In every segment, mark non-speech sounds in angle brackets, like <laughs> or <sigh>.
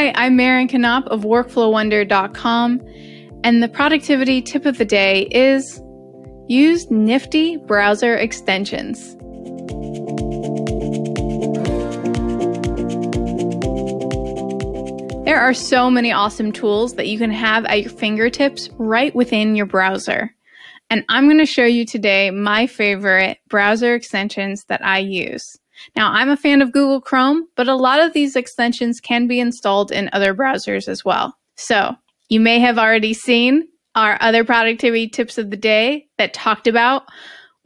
Hi, I'm Marian Knopp of WorkflowWonder.com, and the productivity tip of the day is use nifty browser extensions. There are so many awesome tools that you can have at your fingertips right within your browser. And I'm going to show you today my favorite browser extensions that I use. Now, I'm a fan of Google Chrome, but a lot of these extensions can be installed in other browsers as well. So, you may have already seen our other productivity tips of the day that talked about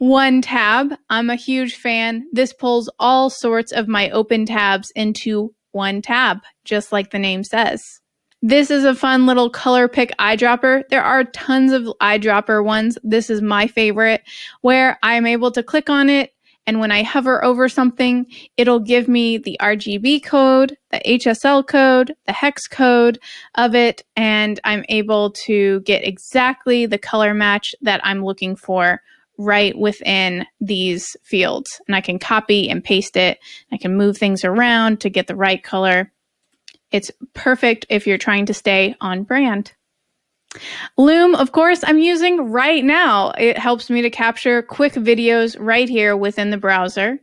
OneTab. I'm a huge fan. This pulls all sorts of my open tabs into one tab, just like the name says. This is a fun little ColorPick Eyedropper. There are tons of eyedropper ones. This is my favorite, where I'm able to click on it and when I hover over something, it'll give me the RGB code, the HSL code, the hex code of it, and I'm able to get exactly the color match that I'm looking for right within these fields. And I can copy and paste it. I can move things around to get the right color. It's perfect if you're trying to stay on brand. Loom, of course, I'm using right now. It helps me to capture quick videos right here within the browser.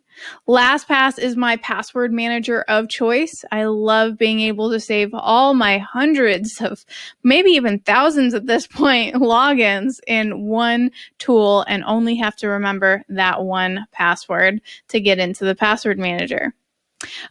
LastPass is my password manager of choice. I love being able to save all my hundreds of, maybe even thousands at this <laughs> point, logins in one tool and only have to remember that one password to get into the password manager.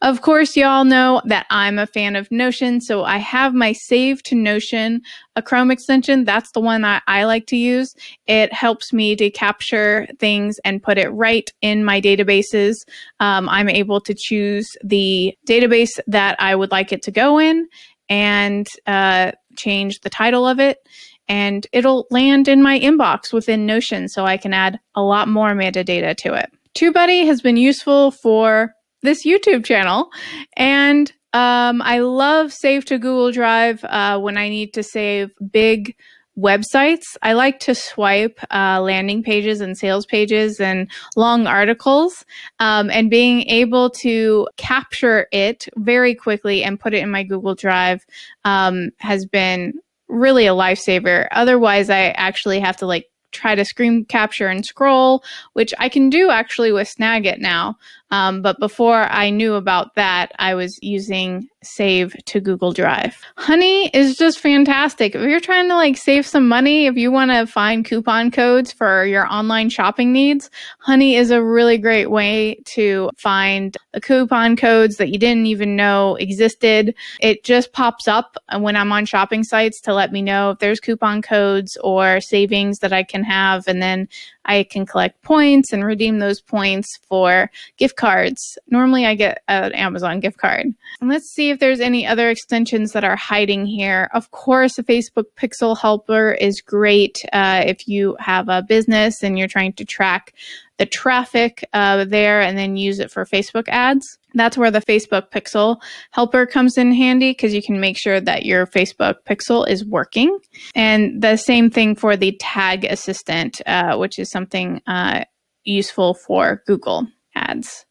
Of course, y'all know that I'm a fan of Notion, so I have my Save to Notion, a Chrome extension. That's the one that I like to use. It helps me to capture things and put it right in my databases. Um, I'm able to choose the database that I would like it to go in and uh, change the title of it. And it'll land in my inbox within Notion, so I can add a lot more metadata to it. TubeBuddy has been useful for this YouTube channel. And um, I love Save to Google Drive uh, when I need to save big websites. I like to swipe uh, landing pages and sales pages and long articles, um, and being able to capture it very quickly and put it in my Google Drive um, has been really a lifesaver. Otherwise, I actually have to like try to screen capture and scroll, which I can do actually with Snagit now. Um, but before I knew about that, I was using Save to Google Drive. Honey is just fantastic. If you're trying to like save some money, if you want to find coupon codes for your online shopping needs, Honey is a really great way to find the coupon codes that you didn't even know existed. It just pops up when I'm on shopping sites to let me know if there's coupon codes or savings that I can have. And then I can collect points and redeem those points for gift cards. Normally, I get an Amazon gift card. And let's see if there's any other extensions that are hiding here. Of course, the Facebook Pixel Helper is great uh, if you have a business and you're trying to track the traffic uh, there and then use it for Facebook ads. That's where the Facebook Pixel helper comes in handy because you can make sure that your Facebook Pixel is working. And the same thing for the Tag Assistant, uh, which is something uh, useful for Google ads.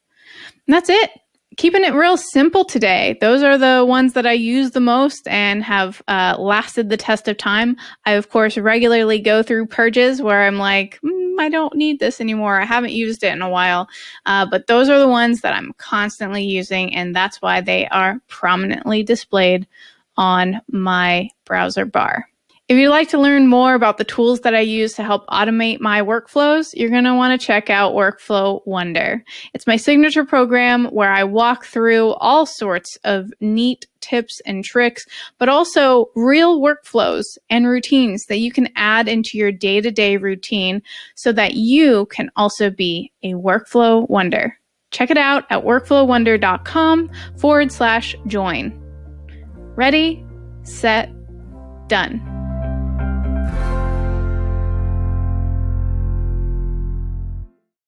And that's it keeping it real simple today. Those are the ones that I use the most and have uh, lasted the test of time. I, of course, regularly go through purges where I'm like, mm, I don't need this anymore. I haven't used it in a while. Uh, but those are the ones that I'm constantly using, and that's why they are prominently displayed on my browser bar. If you'd like to learn more about the tools that I use to help automate my workflows, you're going to want to check out Workflow Wonder. It's my signature program where I walk through all sorts of neat tips and tricks, but also real workflows and routines that you can add into your day to day routine so that you can also be a workflow wonder. Check it out at workflowwonder.com forward slash join. Ready, set, done.